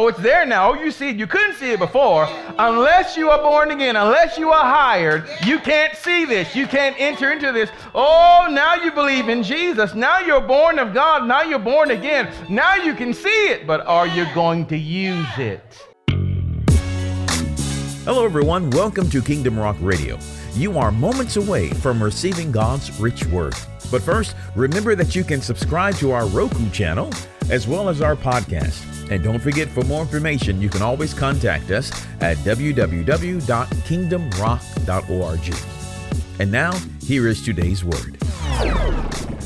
Oh, it's there now. Oh, you see it. You couldn't see it before. Unless you are born again, unless you are hired, you can't see this. You can't enter into this. Oh, now you believe in Jesus. Now you're born of God. Now you're born again. Now you can see it. But are you going to use it? Hello, everyone. Welcome to Kingdom Rock Radio. You are moments away from receiving God's rich word. But first, remember that you can subscribe to our Roku channel as well as our podcast. And don't forget, for more information, you can always contact us at www.kingdomrock.org. And now, here is today's word.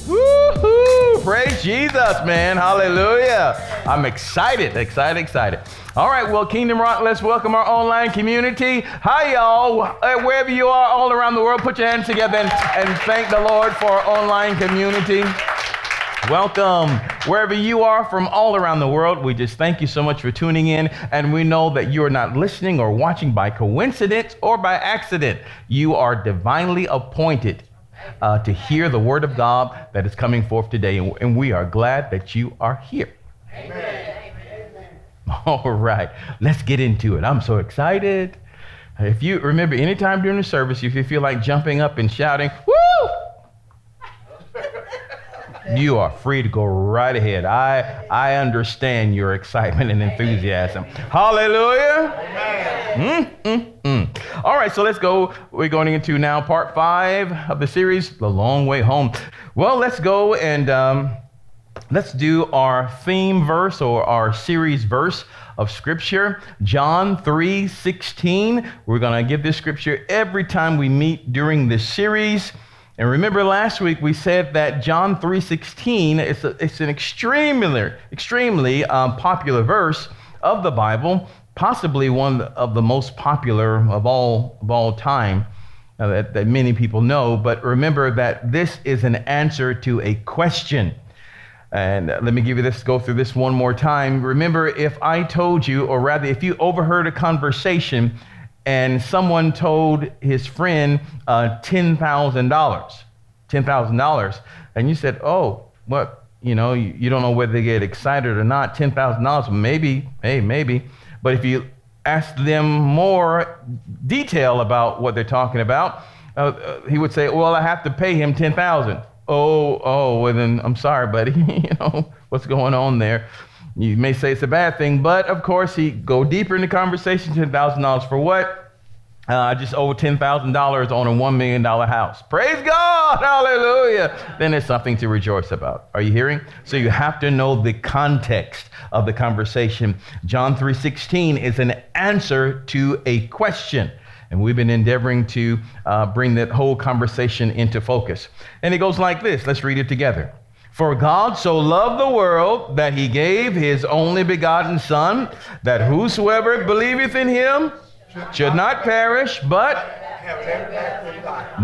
Woohoo! Praise Jesus, man. Hallelujah. I'm excited, excited, excited. All right, well, Kingdom Rock, let's welcome our online community. Hi, y'all. Uh, wherever you are all around the world, put your hands together and, and thank the Lord for our online community. Welcome. Wherever you are from all around the world, we just thank you so much for tuning in. And we know that you are not listening or watching by coincidence or by accident. You are divinely appointed uh, to hear the word of God that is coming forth today. And, we are glad that you are here. Amen. All right, let's get into it. I'm so excited. If you remember, anytime during the service, if you feel like jumping up and shouting, woo! You are free to go right ahead. I, I understand your excitement and enthusiasm. Hallelujah. Mm, mm, mm. All right, so let's go. We're going into now part five of the series, The Long Way Home. Well, let's go and um, let's do our theme verse or our series verse of scripture john 3 16 we're going to give this scripture every time we meet during this series and remember last week we said that John 3:16 is it's an extremely extremely um, popular verse of the Bible, possibly one of the most popular of all of all time uh, that, that many people know. But remember that this is an answer to a question. And let me give you this, go through this one more time. Remember, if I told you, or rather, if you overheard a conversation and someone told his friend uh, $10,000, $10,000, and you said, oh, what, you know, you, you, don't know whether they get excited or not, $10,000, maybe, hey, maybe. But if you ask them more detail about what they're talking about, uh, uh he would say, well, I have to pay him 10000 Oh, oh, well then I'm sorry, buddy. you know, what's going on there? You may say it's a bad thing, but of course, he go deeper in the conversation. Ten thousand dollars for what? Uh, I just owe ten thousand dollars on a one million dollar house. Praise God, hallelujah! Then it's something to rejoice about. Are you hearing? So you have to know the context of the conversation. John three sixteen is an answer to a question. And we've been endeavoring to uh, bring that whole conversation into focus. And it goes like this. Let's read it together. For God so loved the world that he gave his only begotten Son, that whosoever believeth in him should not perish, but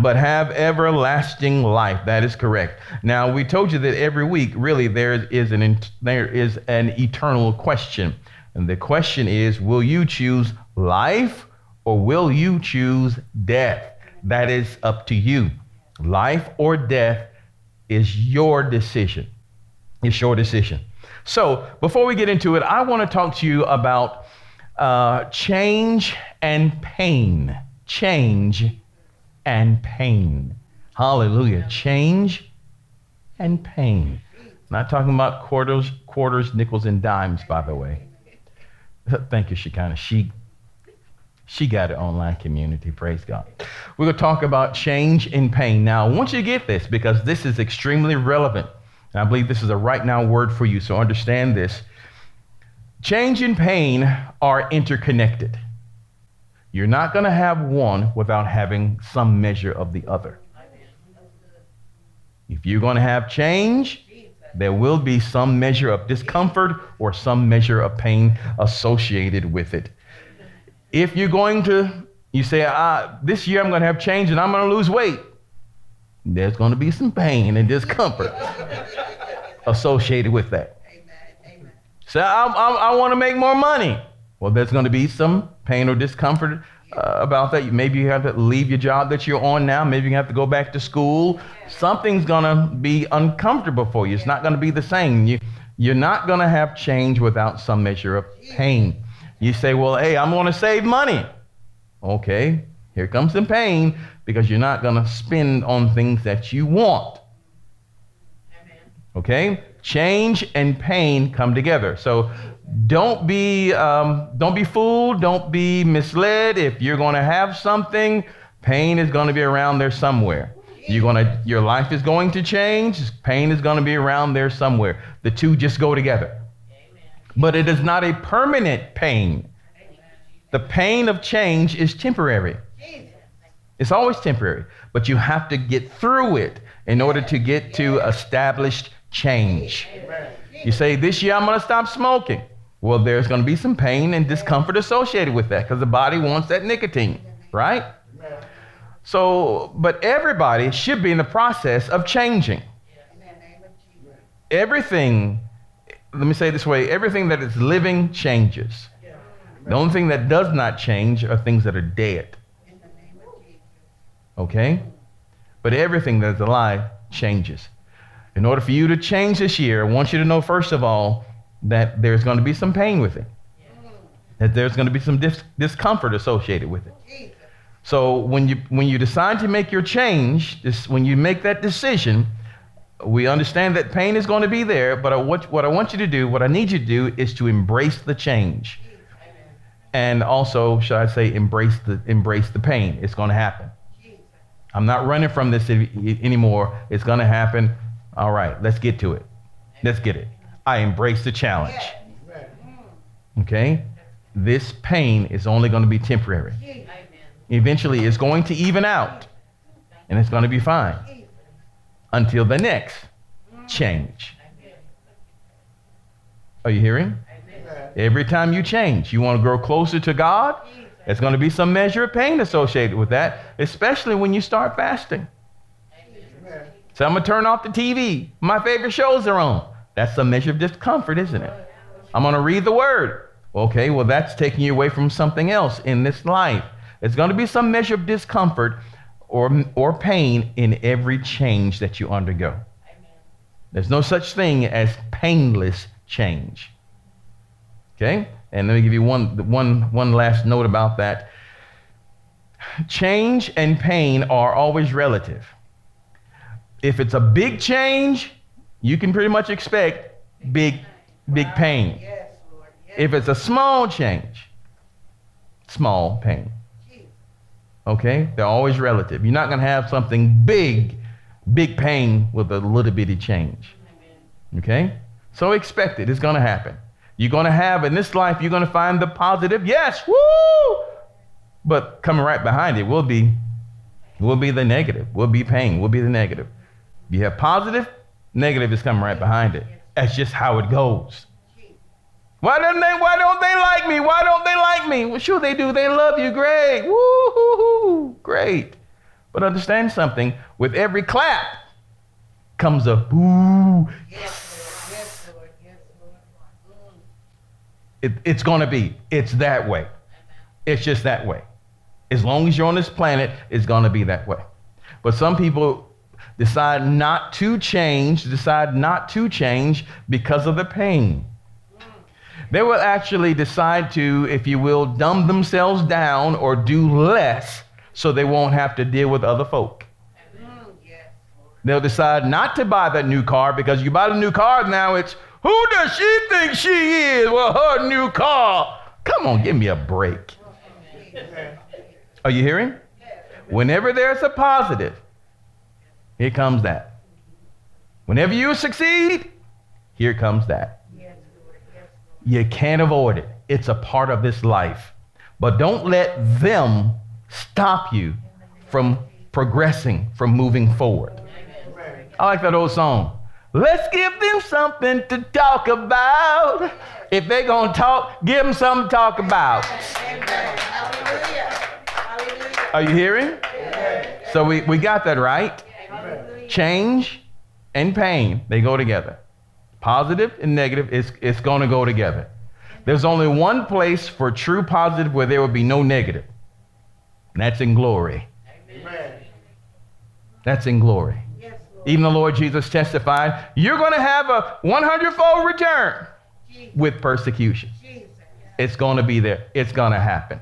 but have everlasting life. That is correct. Now we told you that every week, really, there is an there is an eternal question, and the question is: Will you choose life or will you choose death? That is up to you. Life or death is your decision. It's your decision. So, before we get into it, I want to talk to you about uh, change and pain. Change and pain. Hallelujah. Change and pain. Not talking about quarters, quarters, nickels, and dimes, by the way. Thank you, Shekinah. She she got an online community. Praise God. We're going to talk about change in pain. Now, I want you to get this because this is extremely relevant. And I believe this is a right now word for you, so understand this. Change and pain are interconnected. You're not going to have one without having some measure of the other. If you're going to have change, there will be some measure of discomfort or some measure of pain associated with it. If you're going to, you say, ah, this year I'm going to have change and I'm going to lose weight, there's going to be some pain and discomfort associated with that. So I, I, I want to make more money. Well, there's going to be some pain or discomfort uh, about that. Maybe you have to leave your job that you're on now. Maybe you have to go back to school. Something's going to be uncomfortable for you. It's not going to be the same. You, You're not going to have change without some measure of pain. You say, well, hey, I'm going to save money. Okay, here comes some pain because you're not going to spend on things that you want. Okay, change and pain come together. So don't be um, don't be fooled. Don't be misled. If you're going to have something, pain is going to be around there somewhere. You're gonna, your life is going to change. Pain is going to be around there somewhere. The two just go together. But it is not a permanent pain. The pain of change is temporary. It's always temporary, but you have to get through it in order to get to established change. You say, This year I'm going to stop smoking. Well, there's going to be some pain and discomfort associated with that because the body wants that nicotine, right? So, but everybody should be in the process of changing. Everything, let me say this way everything that is living changes. The only thing that does not change are things that are dead. Okay? But everything that is alive changes. In order for you to change this year, I want you to know, first of all, that there's going to be some pain with it, that there's going to be some dis- discomfort associated with it. So when you when you decide to make your change, this, when you make that decision, we understand that pain is going to be there. But I, what, what I want you to do, what I need you to do, is to embrace the change, and also, should I say, embrace the embrace the pain. It's going to happen. I'm not running from this anymore. It's going to happen. All right, let's get to it. Let's get it. I embrace the challenge. Okay? This pain is only going to be temporary. Eventually, it's going to even out and it's going to be fine until the next change. Are you hearing? Every time you change, you want to grow closer to God, there's going to be some measure of pain associated with that, especially when you start fasting. So I'm going to turn off the TV. My favorite shows are on. That's a measure of discomfort, isn't it? I'm going to read the word. Okay, well, that's taking you away from something else in this life. There's going to be some measure of discomfort or, or pain in every change that you undergo. Amen. There's no such thing as painless change. Okay? And let me give you one, one, one last note about that. Change and pain are always relative. If it's a big change, you can pretty much expect big, big pain. If it's a small change, small pain. Okay? They're always relative. You're not going to have something big, big pain with a little bitty change. Okay? So expect it. It's going to happen. You're going to have, in this life, you're going to find the positive. Yes, woo! But coming right behind it will be, will be the negative, will be pain, will be the negative. You have positive, Negative is coming right behind it. That's just how it goes. Why don't they? Why don't they like me? Why don't they like me? Well, sure they do. They love you. Great. Woo hoo! Great. But understand something. With every clap comes a boo. Yes, Lord. Yes, Lord. It, it's going to be. It's that way. It's just that way. As long as you're on this planet, it's going to be that way. But some people decide not to change, decide not to change because of the pain. They will actually decide to, if you will, dumb themselves down or do less so they won't have to deal with other folk. They'll decide not to buy that new car because you buy the new car now, it's who does she think she is? with her new car. Come on, give me a break. Are you hearing? Whenever there's a positive, here comes that. Whenever you succeed, here comes that. You can't avoid it. It's a part of this life. But don't let them stop you from progressing, from moving forward. I like that old song. Let's give them something to talk about. If they're going to talk, give them something to talk about. Are you hearing? So we, we got that right. Change and pain, they go together. Positive and negative, it's, it's going to go together. There's only one place for true positive where there will be no negative, and that's in glory. Amen. That's in glory. Yes, Even the Lord Jesus testified, you're going to have a 100 fold return with persecution. It's going to be there, it's going to happen.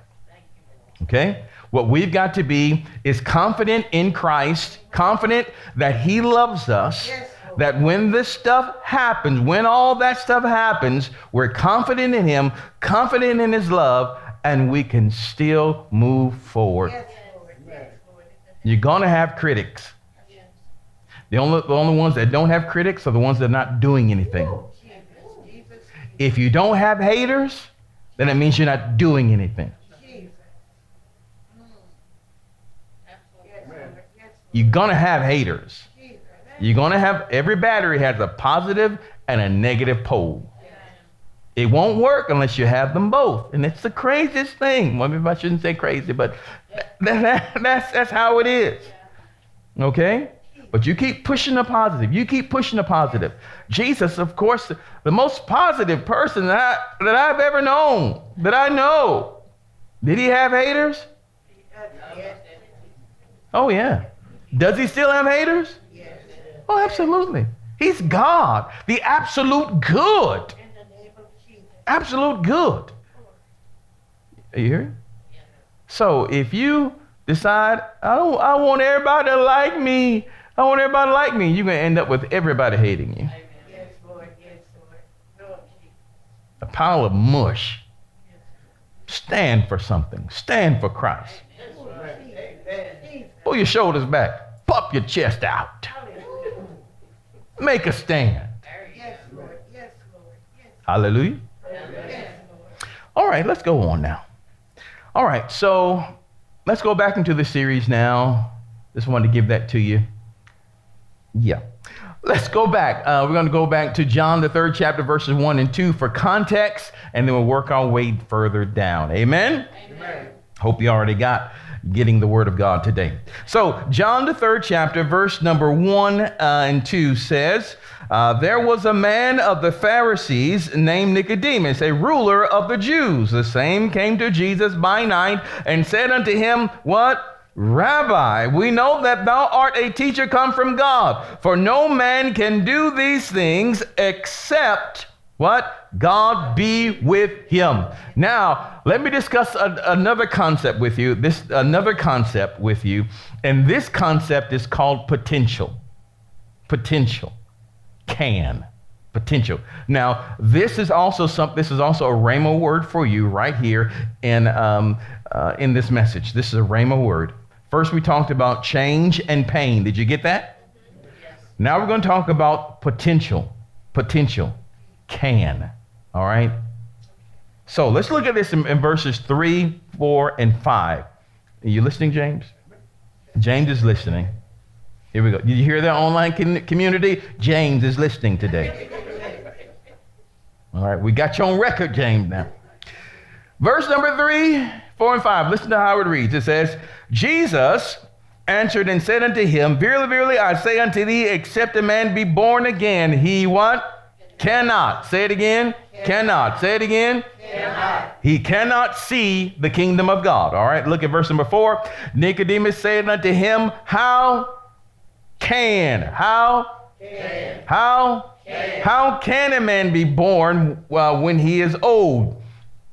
Okay? What we've got to be is confident in Christ, confident that He loves us. That when this stuff happens, when all that stuff happens, we're confident in Him, confident in His love, and we can still move forward. You're going to have critics. The only, the only ones that don't have critics are the ones that are not doing anything. If you don't have haters, then it means you're not doing anything. You're going to have haters. You're going to have, every battery has a positive and a negative pole. It won't work unless you have them both. And it's the craziest thing. Well, maybe I shouldn't say crazy, but that, that, that's, that's how it is. Okay? But you keep pushing the positive. You keep pushing the positive. Jesus, of course, the most positive person that, I, that I've ever known, that I know. Did he have haters? Oh, yeah. Does he still have haters? Oh, absolutely. He's God, the absolute good. Absolute good. Are you hearing? So if you decide, I don't I want everybody to like me, I want everybody to like me, you're gonna end up with everybody hating you. Yes, Lord, yes, Lord. A pile of mush. Stand for something. Stand for Christ. Pull your shoulders back. Pop your chest out. Make a stand. Hallelujah. All right, let's go on now. All right, so let's go back into the series now. Just wanted to give that to you. Yeah. Let's go back. Uh, we're going to go back to John, the third chapter, verses 1 and 2 for context, and then we'll work our way further down. Amen? Amen. Hope you already got getting the word of God today. So, John, the third chapter, verse number 1 uh, and 2 says, uh, There was a man of the Pharisees named Nicodemus, a ruler of the Jews. The same came to Jesus by night and said unto him, What? Rabbi, we know that thou art a teacher come from God, for no man can do these things except what? God be with him. Now, let me discuss a, another concept with you. This another concept with you, and this concept is called potential. Potential. Can. Potential. Now, this is also some. This is also a rhema word for you right here in um, uh, in this message. This is a rhema word. First, we talked about change and pain. Did you get that? Yes. Now we're going to talk about potential. Potential. Can. All right? So let's look at this in, in verses 3, 4, and 5. Are you listening, James? James is listening. Here we go. Did you hear that online community? James is listening today. All right, we got you on record, James, now. Verse number 3 4 and 5. Listen to how it reads. It says, Jesus answered and said unto him, Verily, verily, I say unto thee, except a man be born again, he what? Cannot. Say it again. Cannot. cannot. Say it again. Cannot. He cannot see the kingdom of God. All right, look at verse number 4. Nicodemus said unto him, How can? How? Can. How? Can. How can a man be born uh, when he is old?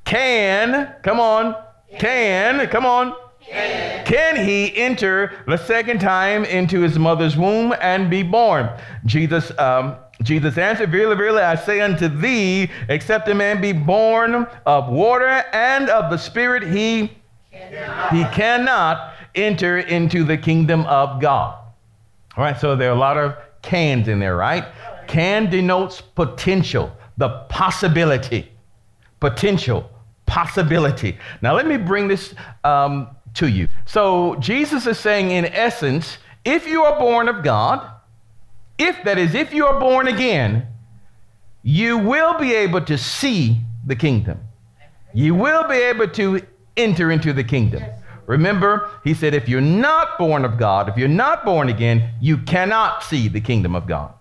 Can, come on, can, come on. Can. Can he enter the second time into his mother's womb and be born? Jesus, um, Jesus answered, Verily, verily, I say unto thee, except a man be born of water and of the Spirit, he cannot, he cannot enter into the kingdom of God. All right, so there are a lot of cans in there, right? Can denotes potential, the possibility. Potential possibility. Now, let me bring this um, to you. So, Jesus is saying, in essence, if you are born of God, if that is, if you are born again, you will be able to see the kingdom. You will be able to enter into the kingdom. Remember, he said, if you're not born of God, if you're not born again, you cannot see the kingdom of God.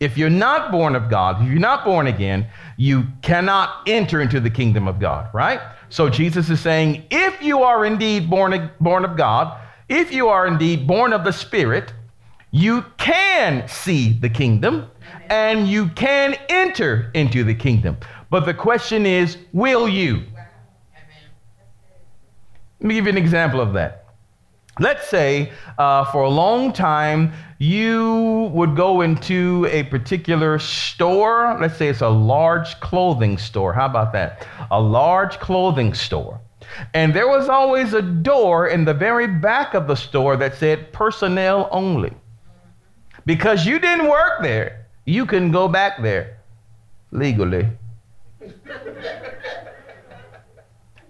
If you're not born of God, if you're not born again, you cannot enter into the kingdom of God, right? So Jesus is saying, if you are indeed born, born of God, if you are indeed born of the Spirit, You can see the kingdom and you can enter into the kingdom. But the question is, will you? Let me give you an example of that. Let's say uh, for a long time you would go into a particular store. Let's say it's a large clothing store. How about that? A large clothing store. And there was always a door in the very back of the store that said personnel only. Because you didn't work there, you can go back there legally.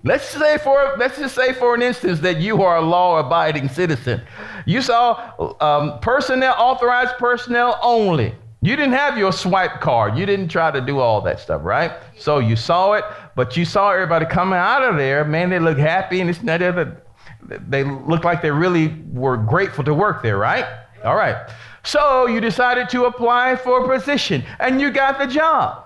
Let's say for let's just say for an instance that you are a law-abiding citizen. You saw um, personnel, authorized personnel only. You didn't have your swipe card. You didn't try to do all that stuff, right? So you saw it, but you saw everybody coming out of there. Man, they look happy and it's not other. They look like they really were grateful to work there, right? All right. So you decided to apply for a position and you got the job.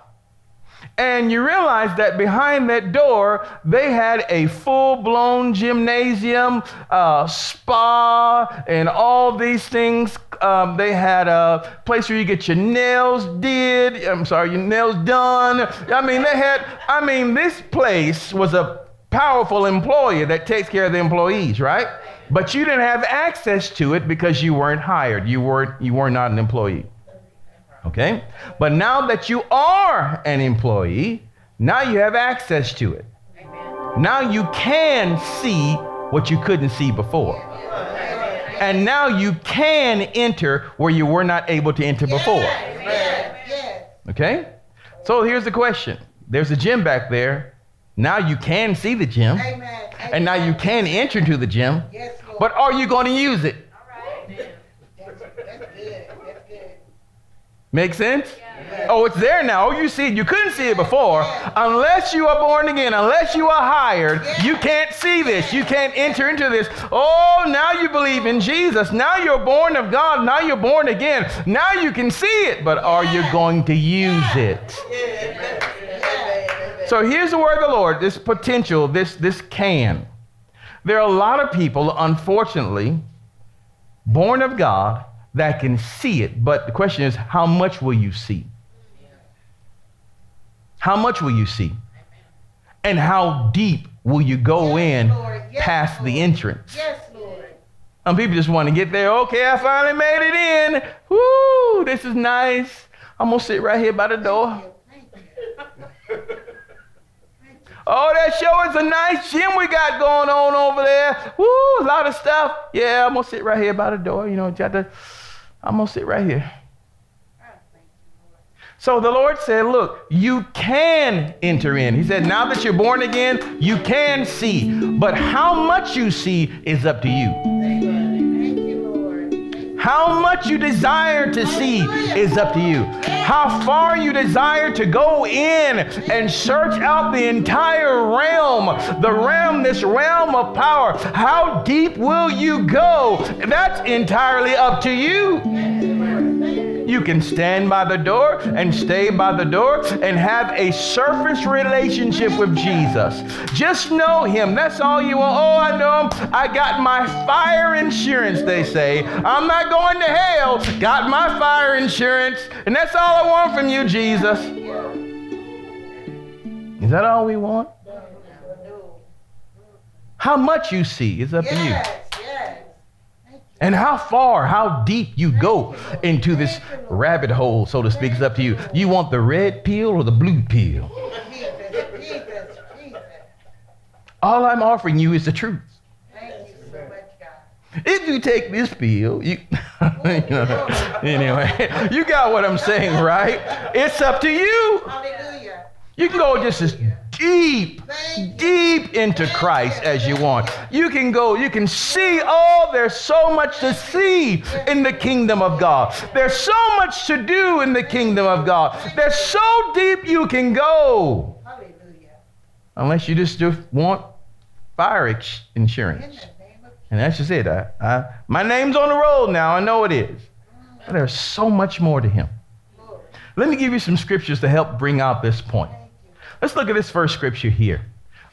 And you realize that behind that door, they had a full blown gymnasium, uh, spa, and all these things. Um, they had a place where you get your nails did. I'm sorry, your nails done. I mean, they had, I mean, this place was a powerful employer that takes care of the employees, right? But you didn't have access to it because you weren't hired. You weren't, you were not an employee. Okay? But now that you are an employee, now you have access to it. Amen. Now you can see what you couldn't see before. And now you can enter where you were not able to enter before. Okay? So here's the question there's a gym back there. Now you can see the gym. And now you can enter into the gym. But are you going to use it? Make sense? Yeah. Oh, it's there now. Oh, you see it. You couldn't see it before. Unless you are born again, unless you are hired, you can't see this. You can't enter into this. Oh, now you believe in Jesus. Now you're born of God. Now you're born again. Now you can see it, but are you going to use it? So here's the word of the Lord this potential, this, this can. There are a lot of people, unfortunately, born of God that can see it. But the question is, how much will you see? How much will you see? And how deep will you go yes, in yes, past Lord. the entrance? Yes, Lord. Some people just want to get there. Okay, I finally made it in. Woo, this is nice. I'm going to sit right here by the door. Oh, that show is a nice gym we got going on Woo, a lot of stuff. Yeah, I'm gonna sit right here by the door. You know, to I'm to sit right here. So the Lord said, Look, you can enter in. He said, Now that you're born again, you can see. But how much you see is up to you. How much you desire to see is up to you. How far you desire to go in and search out the entire realm, the realm, this realm of power. How deep will you go? That's entirely up to you. You can stand by the door and stay by the door and have a surface relationship with Jesus. Just know Him. That's all you want. Oh, I know Him. I got my fire insurance, they say. I'm not going to hell. Got my fire insurance. And that's all I want from you, Jesus. Is that all we want? How much you see is up to you and how far, how deep you go into this rabbit hole, so to speak, is up to you. You want the red pill or the blue pill? All I'm offering you is the truth. If you take this pill, you, you know, anyway, you got what I'm saying, right? It's up to you. You can go just as deep, deep into Christ as you want. You can go, you can see, oh, there's so much to see in the kingdom of God. There's so much to do in the kingdom of God. There's so deep you can go. Unless you just want fire insurance. And that's just it. I, I, my name's on the roll now. I know it is. But there's so much more to him. Let me give you some scriptures to help bring out this point. Let's look at this first scripture here.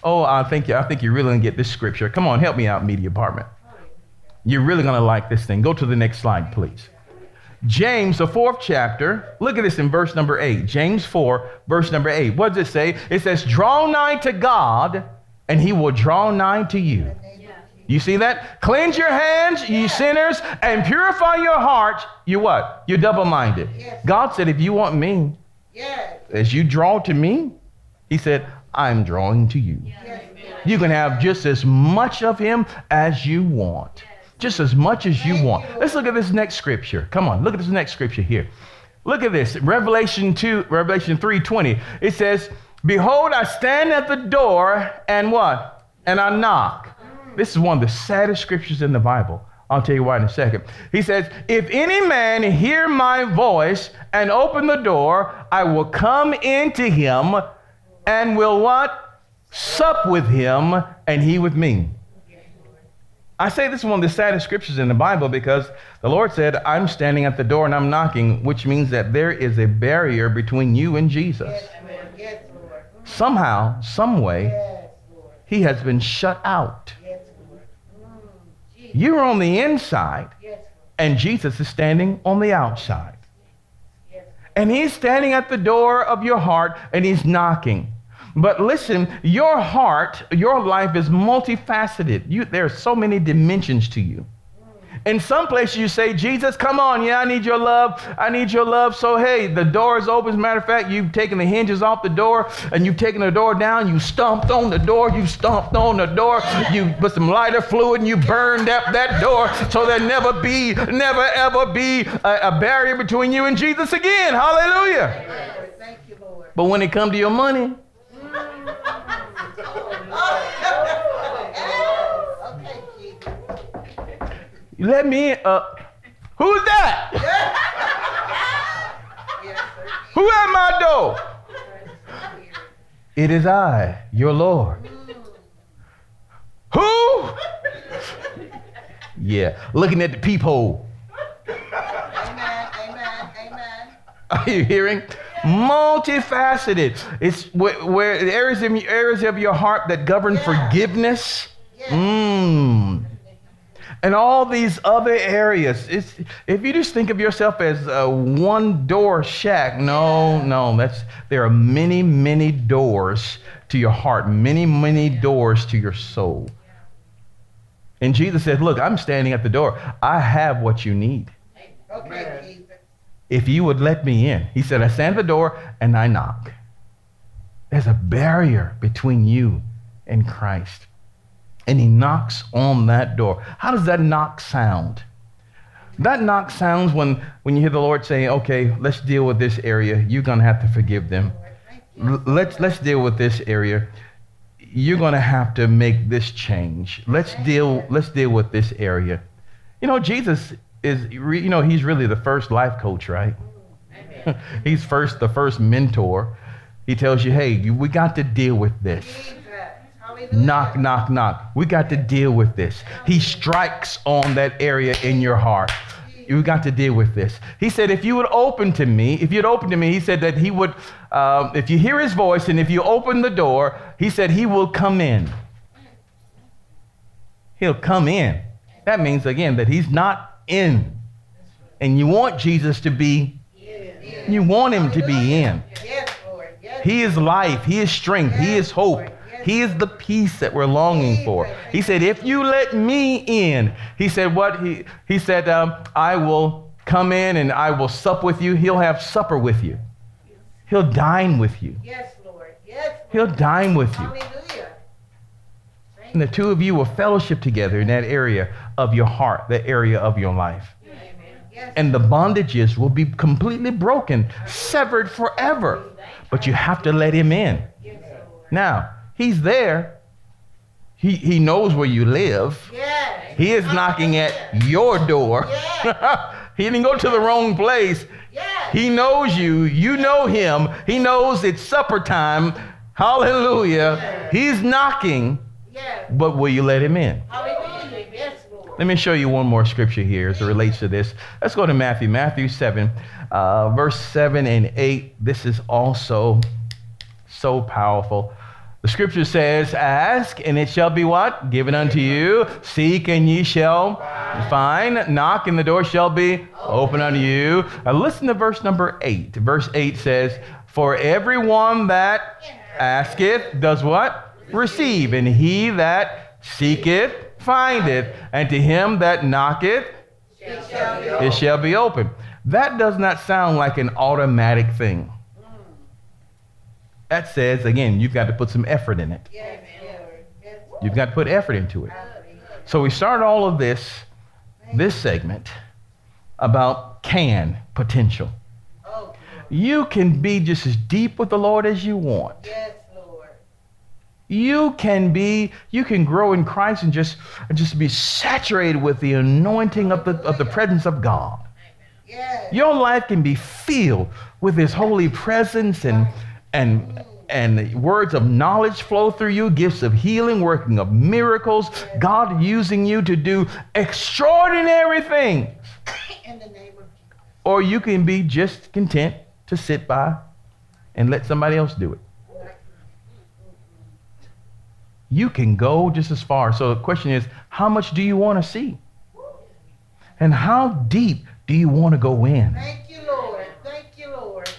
Oh, I think, you. I think you're really to get this scripture. Come on, help me out, media department. You're really to like this thing. Go to the next slide, please. James, the fourth chapter, look at this in verse number eight. James 4, verse number eight. What does it say? It says, Draw nigh to God, and he will draw nigh to you. You see that? Cleanse your hands, ye sinners, and purify your hearts. You what? You're double minded. God said, if you want me, Yes. as you draw to me, He said, I'm drawing to you. You can have just as much of Him as you want. Just as much as you want. Let's look at this next scripture. Come on, look at this next scripture here. Look at this. Revelation 2, Revelation 3:20. It says, Behold, I stand at the door and what? And I knock. This is one of the saddest scriptures in the Bible. I'll tell you why in a second. He says, If any man hear my voice and open the door, I will come into him and will what? Sup with him and he with me. I say this is one of the saddest scriptures in the Bible because the Lord said, I'm standing at the door and I'm knocking, which means that there is a barrier between you and Jesus. Yes, Lord. Yes, Lord. Somehow, some way, Yes, he has been shut out. Yes, Mm. You're on the inside and Jesus is standing on the outside. And he's standing at the door of your heart and he's knocking. But listen, your heart, your life is multifaceted. You, there are so many dimensions to you. In some places, you say, Jesus, come on, yeah, I need your love. I need your love. So, hey, the door is open. As a matter of fact, you've taken the hinges off the door and you've taken the door down. You stomped on the door. You stomped on the door. You put some lighter fluid and you burned up that door so there never be, never ever be a, a barrier between you and Jesus again. Hallelujah. Thank you, Lord. But when it come to your money, you let me in. Uh, who's that? Who at my door? It is I, your Lord. Who? Yeah, looking at the peephole. Amen. Amen. Amen. Are you hearing? Multifaceted. It's where, where the areas of, areas of your heart that govern Yeah. forgiveness. Yes. Mm. And all these other areas. It's, if you just think of yourself as a one door shack, no, no, that's there are many, many doors to your heart, many, many doors to your soul. And Jesus said, Look, I'm standing at the door. I have what you need. Okay, If you would let me in. He said, I stand at the door and I knock. There's a barrier between you and Christ. And he knocks on that door. How does that knock sound? That knock sounds when, when you hear the Lord saying, okay, let's deal with this area. You're going to have to forgive them. Let's, let's deal with this area. You're going to have to make this change. Let's deal, let's deal with this area. You know, Jesus is, you know, he's really the first life coach, right? he's first, the first mentor. He tells you, hey, we got to deal with this. Knock, knock, knock. We got to deal with this. He strikes on that area in your heart. You got to deal with this. He said, if you would open to me, if you'd open to me, he said that he would, um, if you hear his voice and if you open the door, he said he will come in. He'll come in. That means, again, that he's not in. And you want Jesus to be, you want him to be in. He is life. He is strength. He is hope. He is the peace that we're longing for. He said, if you let me in, he said, what? He, he said, um, I will come in and I will sup with you. He'll have supper with you. He'll dine with you. Yes, Lord. Yes. He'll dine with you. Hallelujah. And the two of you will fellowship together in that area of your heart, that area of your life. Yes. And the bondages will be completely broken, severed forever. But you have to let him in. Yes, Now, he's there. He, he knows where you live. Yes. He is knocking at your door. Yes. he didn't go to the wrong place. Yes. He knows you. You know him. He knows it's supper time. Hallelujah. He's knocking, Yes. but will you let him in? Hallelujah. Yes, Let me show you one more scripture here as it relates to this. Let's go to Matthew, Matthew 7, uh, verse 7 and 8. This is also so powerful. The scripture says, Ask, and it shall be what? Given unto you. Seek, and ye shall find. Knock, and the door shall be open unto you. Now listen to verse number eight. Verse eight says, For everyone that asketh does what? Receive. And he that seeketh findeth. And to him that knocketh it shall be open. That does not sound like an automatic thing. That says, again, you've got to put some effort in it. Yes, Yes, You've got to put effort into it. So we start all of this, this segment about can potential. Oh, You can be just as deep with the Lord as you want. Yes, Lord. You can be, you can grow in Christ and just, and just be saturated with the anointing of the, of the presence of God. Yes. Your life can be filled with His holy presence and and and words of knowledge flow through you, gifts of healing, working of miracles, God using you to do extraordinary things. In the name of Jesus. Or you can be just content to sit by and let somebody else do it. You can go just as far. So the question is, how much do you want to see? And how deep do you want to go in? Thank you, Lord. Thank you, Lord.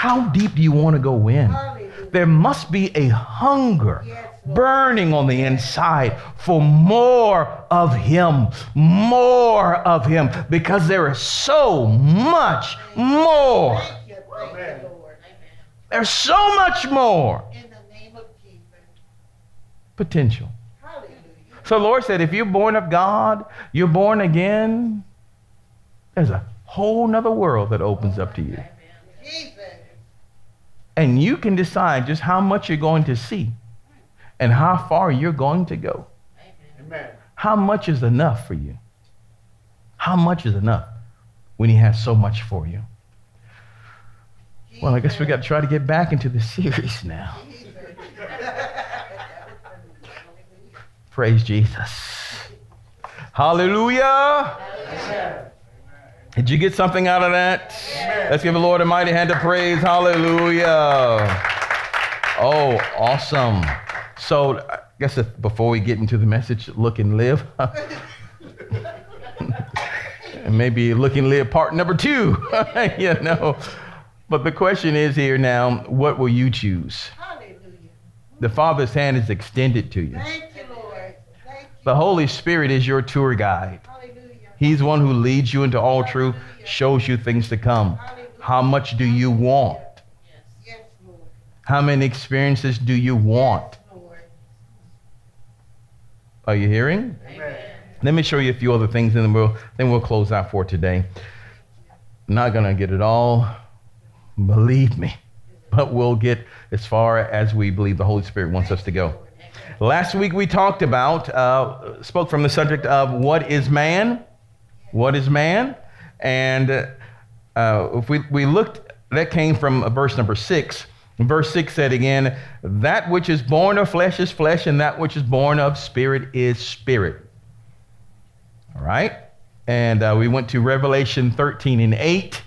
How deep do you want to go in? There must be a hunger burning on the inside for more of Him, more of Him, because there is so much more. Thank you. Thank you, Lord. There's so much more In the name of Jesus. potential. So, the Lord said, if you're born of God, you're born again, there's a whole nother world that opens up to you. And you can decide just how much you're going to see and how far you're going to go. Amen. How much is enough for you? How much is enough when He has so much for you? Well, I guess we got to try to get back into the series now. Praise Jesus. Hallelujah. Did you get something out of that? Let's give the Lord a mighty hand of praise. Hallelujah. Oh, awesome. So, I guess if, before we get into the message, look and live. and maybe look and live part number two, you know. But the question is here now what will you choose? Hallelujah. The Father's hand is extended to you. Thank you, Lord. Thank you. The Holy Spirit is your tour guide. He's one who leads you into all truth, shows you things to come. How much do you want? How many experiences do you want? Are you hearing? Amen. Let me show you a few other things, and then we'll, then we'll close out for today. Not going to get it all, believe me, but we'll get as far as we believe the Holy Spirit wants us to go. Last week we talked about, uh, spoke from the subject of what is man? What is man? And uh, if we, we looked, that came from verse number six. Verse 6 said again, That which is born of flesh is flesh, and that which is born of spirit is spirit. All right? And uh, we went to Revelation 13 and 8,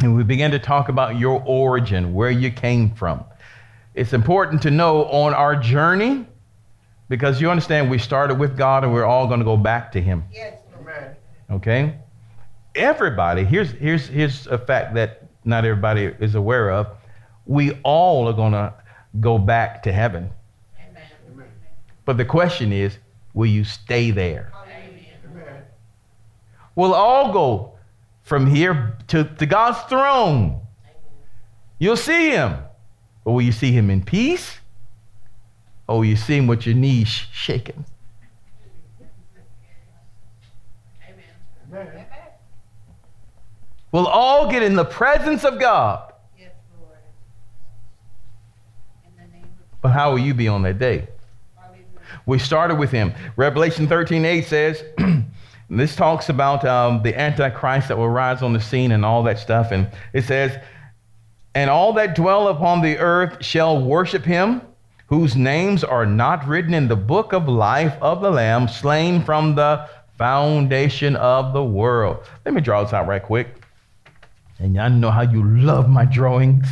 and we began to talk about your origin, where you came from. It's important to know on our journey, because you understand we started with God and we're all going to go back to Him. Yes. Okay? Everybody, here's, here's, here's a fact that not everybody is aware of. We all are going to go back to heaven. Amen. But the question is, will you stay there? Amen. We'll all go from here to, to God's throne. You'll see Him. But will you see Him in peace? Or will you see Him with your knees shaking? We'll all get in the presence of God. Yes, Lord. In the name of But how will you be on that day? We started with him. Revelation 13 8 says, this talks about um, the Antichrist that will rise on the scene and all that stuff. And it says, And all that dwell upon the earth shall worship him, whose names are not written in the book of life of the Lamb, slain from the foundation of the world. Let me draw this out right quick. And y'all know how you love my drawings.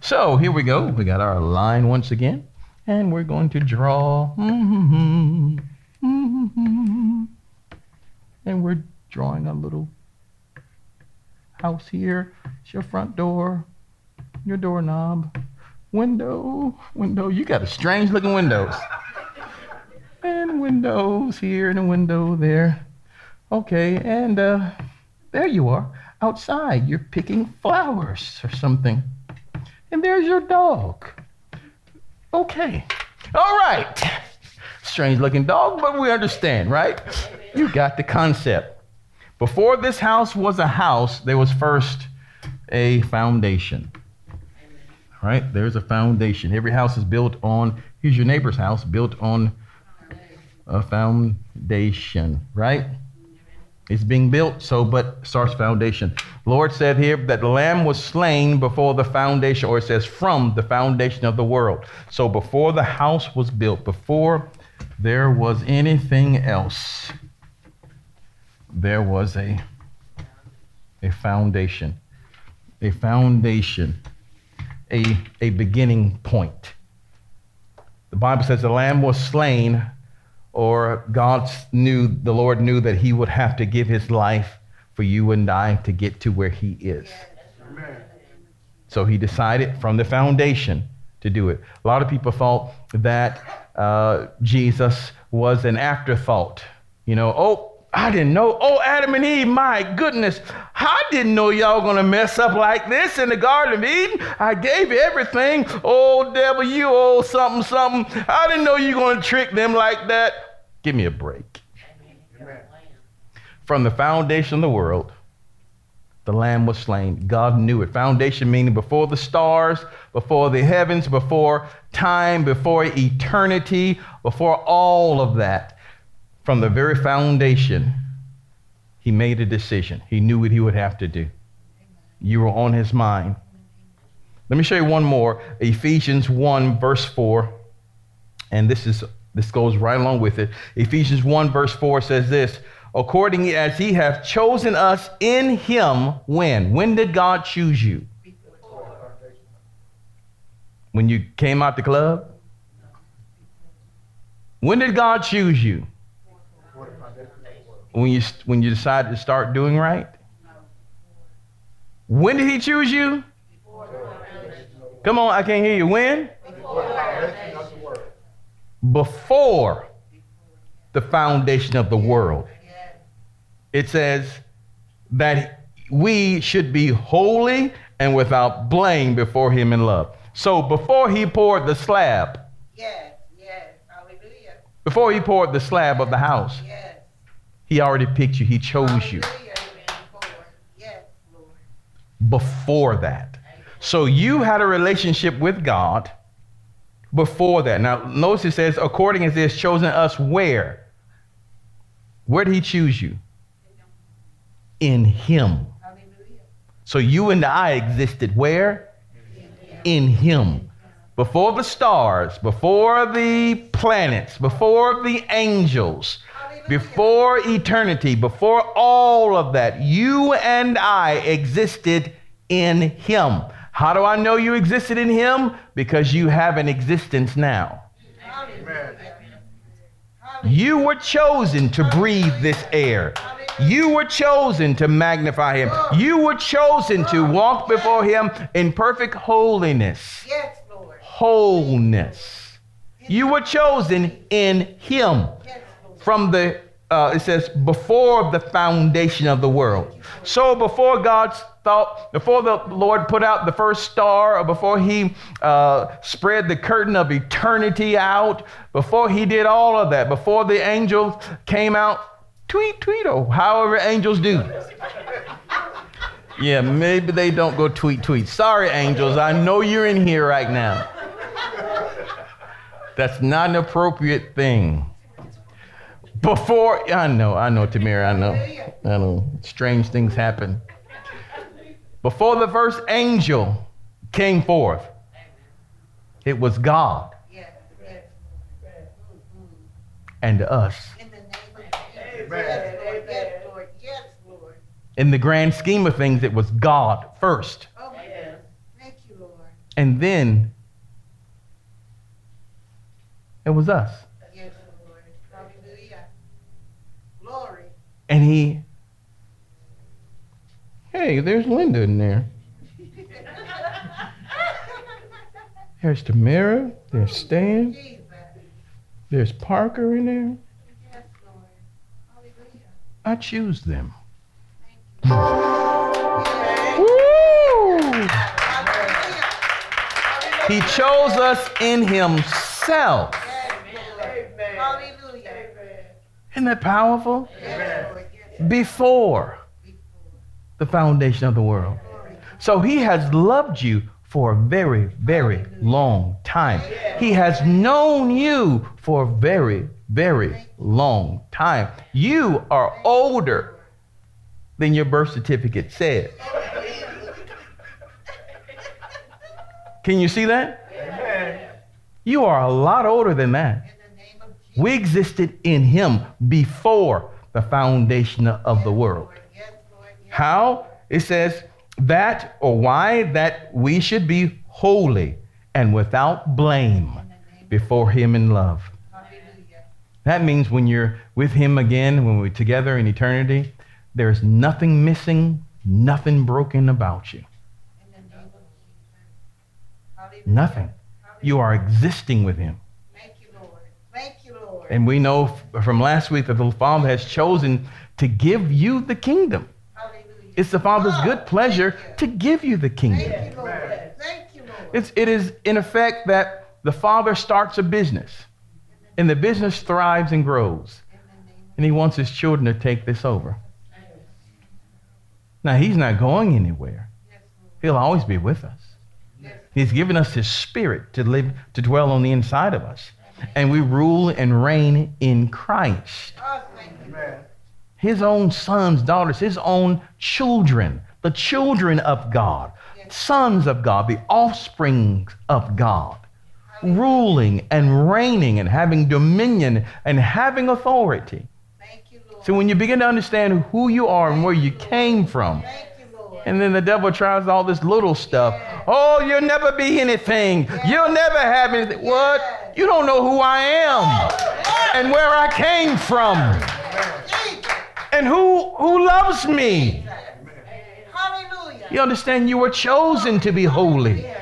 So here we go. We got our line once again. And we're going to draw. And we're drawing a little house here. It's your front door, your doorknob, window, window. You got a strange looking windows. And windows here and a window there. Okay, and uh, there you are outside. You're picking flowers or something. And there's your dog. Okay. All right. Strange looking dog, but we understand, right? You got the concept. Before this house was a house, there was first a foundation. All right? There's a foundation. Every house is built on, here's your neighbor's house, built on a foundation, right? It's being built, so but starts foundation. Lord said here that the lamb was slain before the foundation, or it says from the foundation of the world. So before the house was built, before there was anything else, there was a a foundation. A foundation. A a beginning point. The Bible says the lamb was slain or God knew, the Lord knew that he would have to give his life for you and I to get to where he is. Amen. So he decided from the foundation to do it. A lot of people thought that uh, Jesus was an afterthought. You know, oh, I didn't know. Oh, Adam and Eve, my goodness. I didn't know y'all gonna mess up like this in the Garden of Eden. I gave you everything. Oh, devil, you old something, something. I didn't know you gonna trick them like that. Give me a break. From the foundation of the world, the Lamb was slain. God knew it. Foundation meaning before the stars, before the heavens, before time, before eternity, before all of that. From the very foundation, he made a decision. He knew what he would have to do. You were on his mind. Let me show you one more. Ephesians 1, verse 4. And this is this goes right along with it. Ephesians 1, verse 4 says this according as he hath chosen us in him when? When did God choose you? When you came out the club? When did God choose you? When you, when you decided to start doing right? When did he choose you? Come on, I can't hear you. When? Before the foundation of the world. It says that we should be holy and without blame before him in love. So before he poured the slab, Yes, yes, hallelujah, before he poured the slab of the house, yes. He already picked you. He chose you before. Yes, Lord. before that. So you had a relationship with God before that. Now, notice it says, according as he has chosen us where? Where did he choose you? In him. So you and I existed where? In him. Before the stars, before the planets, before the angels. Before eternity, before all of that, you and I existed in him. How do I know you existed in him? Because you have an existence now. You were chosen to breathe this air. You were chosen to magnify him. You were chosen to walk before him in perfect holiness. Yes, Lord. Wholeness. You were chosen in him. From the uh, it says before the foundation of the world. So before God's thought, before the Lord put out the first star, or before He uh, spread the curtain of eternity out, before He did all of that, before the angels came out, tweet tweet, or however angels do. Yeah, maybe they don't go tweet tweet. Sorry, angels, I know you're in here right now. That's not an appropriate thing. Before, I know, I know, Tamir, I know. I know. Strange things happen. Before the first angel came forth, it was God and us. In the grand scheme of things, it was God first. And then it was us. Yes, Lord. Hallelujah. Glory. And he, hey, there's Linda in there. There's Tamara. There's Stan. There's Parker in there. Yes, Lord. Hallelujah. I choose them. Woo! He chose us in himself. Hallelujah. Isn't that powerful? Yes, Before the foundation of the world. So he has loved you for a very, very long time. He has known you for a very, very long time. You are older than your birth certificate says. Can you see that? You are a lot older than that. In the name of Jesus. We existed in him before the foundation of the world. How? It says that or why that we should be holy and without blame before him in love. That means when you're with him again, when we're together in eternity, there's nothing missing, nothing broken about you. Nothing. You are existing with him. Thank you, Lord. Thank you, Lord. And we know from last week that the Father has chosen to give you the kingdom. Hallelujah. It's the Father's Oh, good pleasure to give you the kingdom. Thank you, Lord. Thank you, Lord. It's, it is, in effect, that the Father starts a business, and the business thrives and grows, In the name and He wants His children to take this over. Now, He's not going anywhere, of yes, Lord. He'll always be with us. He's given us His Spirit to live, to dwell on the inside of us, and we rule and reign in Christ. Thank you. Amen. His own sons, daughters, His own children, the children of God, sons of God, the offspring of God. ruling and reigning and having dominion and having authority. Thank you, Lord. So when you begin to understand who you are and where you came from, Thank you, Lord. And then the devil tries all this little stuff. Oh, you'll never be anything. You'll never have anything. What? You don't know who I am and where I came from and who who loves me. Hallelujah. You understand you were chosen to be holy. Yes.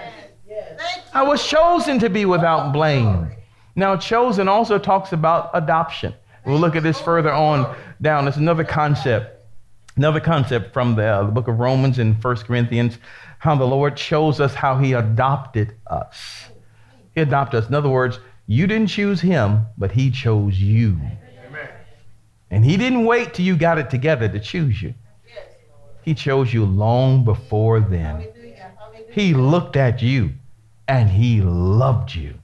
Thank you. I was chosen to be without blame. Now, chosen also talks about adoption. We'll look at this further on down. It's another concept, another concept from the, uh, the book of Romans and 1 Corinthians, how the Lord shows us how he adopted us. He adopted us. In other words, you didn't choose him, but he chose you. Amen. And he didn't wait till you got it together to choose you. He chose you long before then. He looked at you and he loved you.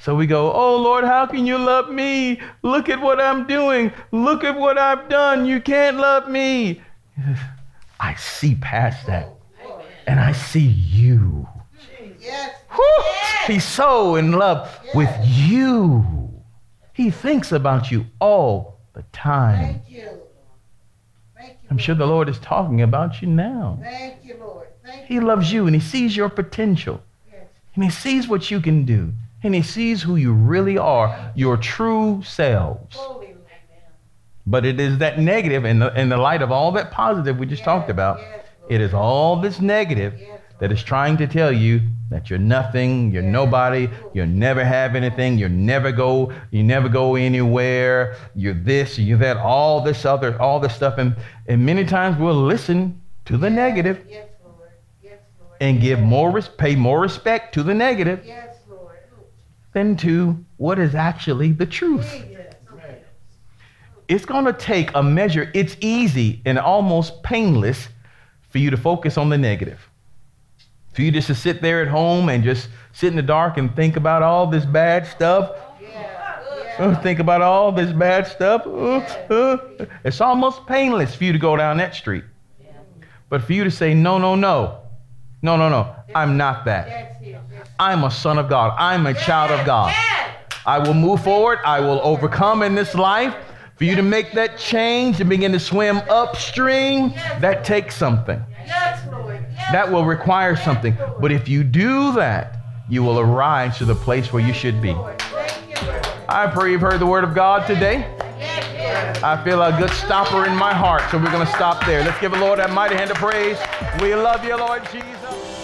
So we go, Oh Lord, how can you love me? Look at what I'm doing. Look at what I've done. You can't love me. I see past that and I see you. Yes. He's so in love with you. He thinks about you all the time. Thank you. Thank you. I'm sure the Lord is talking about you now. Thank you, Lord. Thank. He loves you and he sees your potential. Yes. And he sees what you can do. And he sees who you really are, your true selves. But it is that negative in the, in the light of all that positive we just talked about. Yes, It is all this negative Yes, that is trying to tell you that you're nothing, you're nobody, you'll never have anything, you'll never go, you never go anywhere, you're this, you're that, all this other, all this stuff. And, and many times we'll listen to the negative Yes, Lord. Yes, Lord. and give more, pay more respect to the negative Yes. Than to what is actually the truth. It's going to take a measure. It's easy and almost painless for you to focus on the negative. For you just to sit there at home and just sit in the dark and think about all this bad stuff. Yeah. Uh, think about all this bad stuff. Uh, uh. It's almost painless for you to go down that street. But for you to say, no, no, no, no, no, no, I'm not that. I'm a son of God. I'm a child of God. I will move forward. I will overcome in this life. For you to make that change and begin to swim upstream, that takes something. That will require something. But if you do that, you will arrive to the place where you should be. I pray you've heard the word of God today. I feel a good stopper in my heart, so we're going to stop there. Let's give the Lord that mighty hand of praise. We love you, Lord Jesus.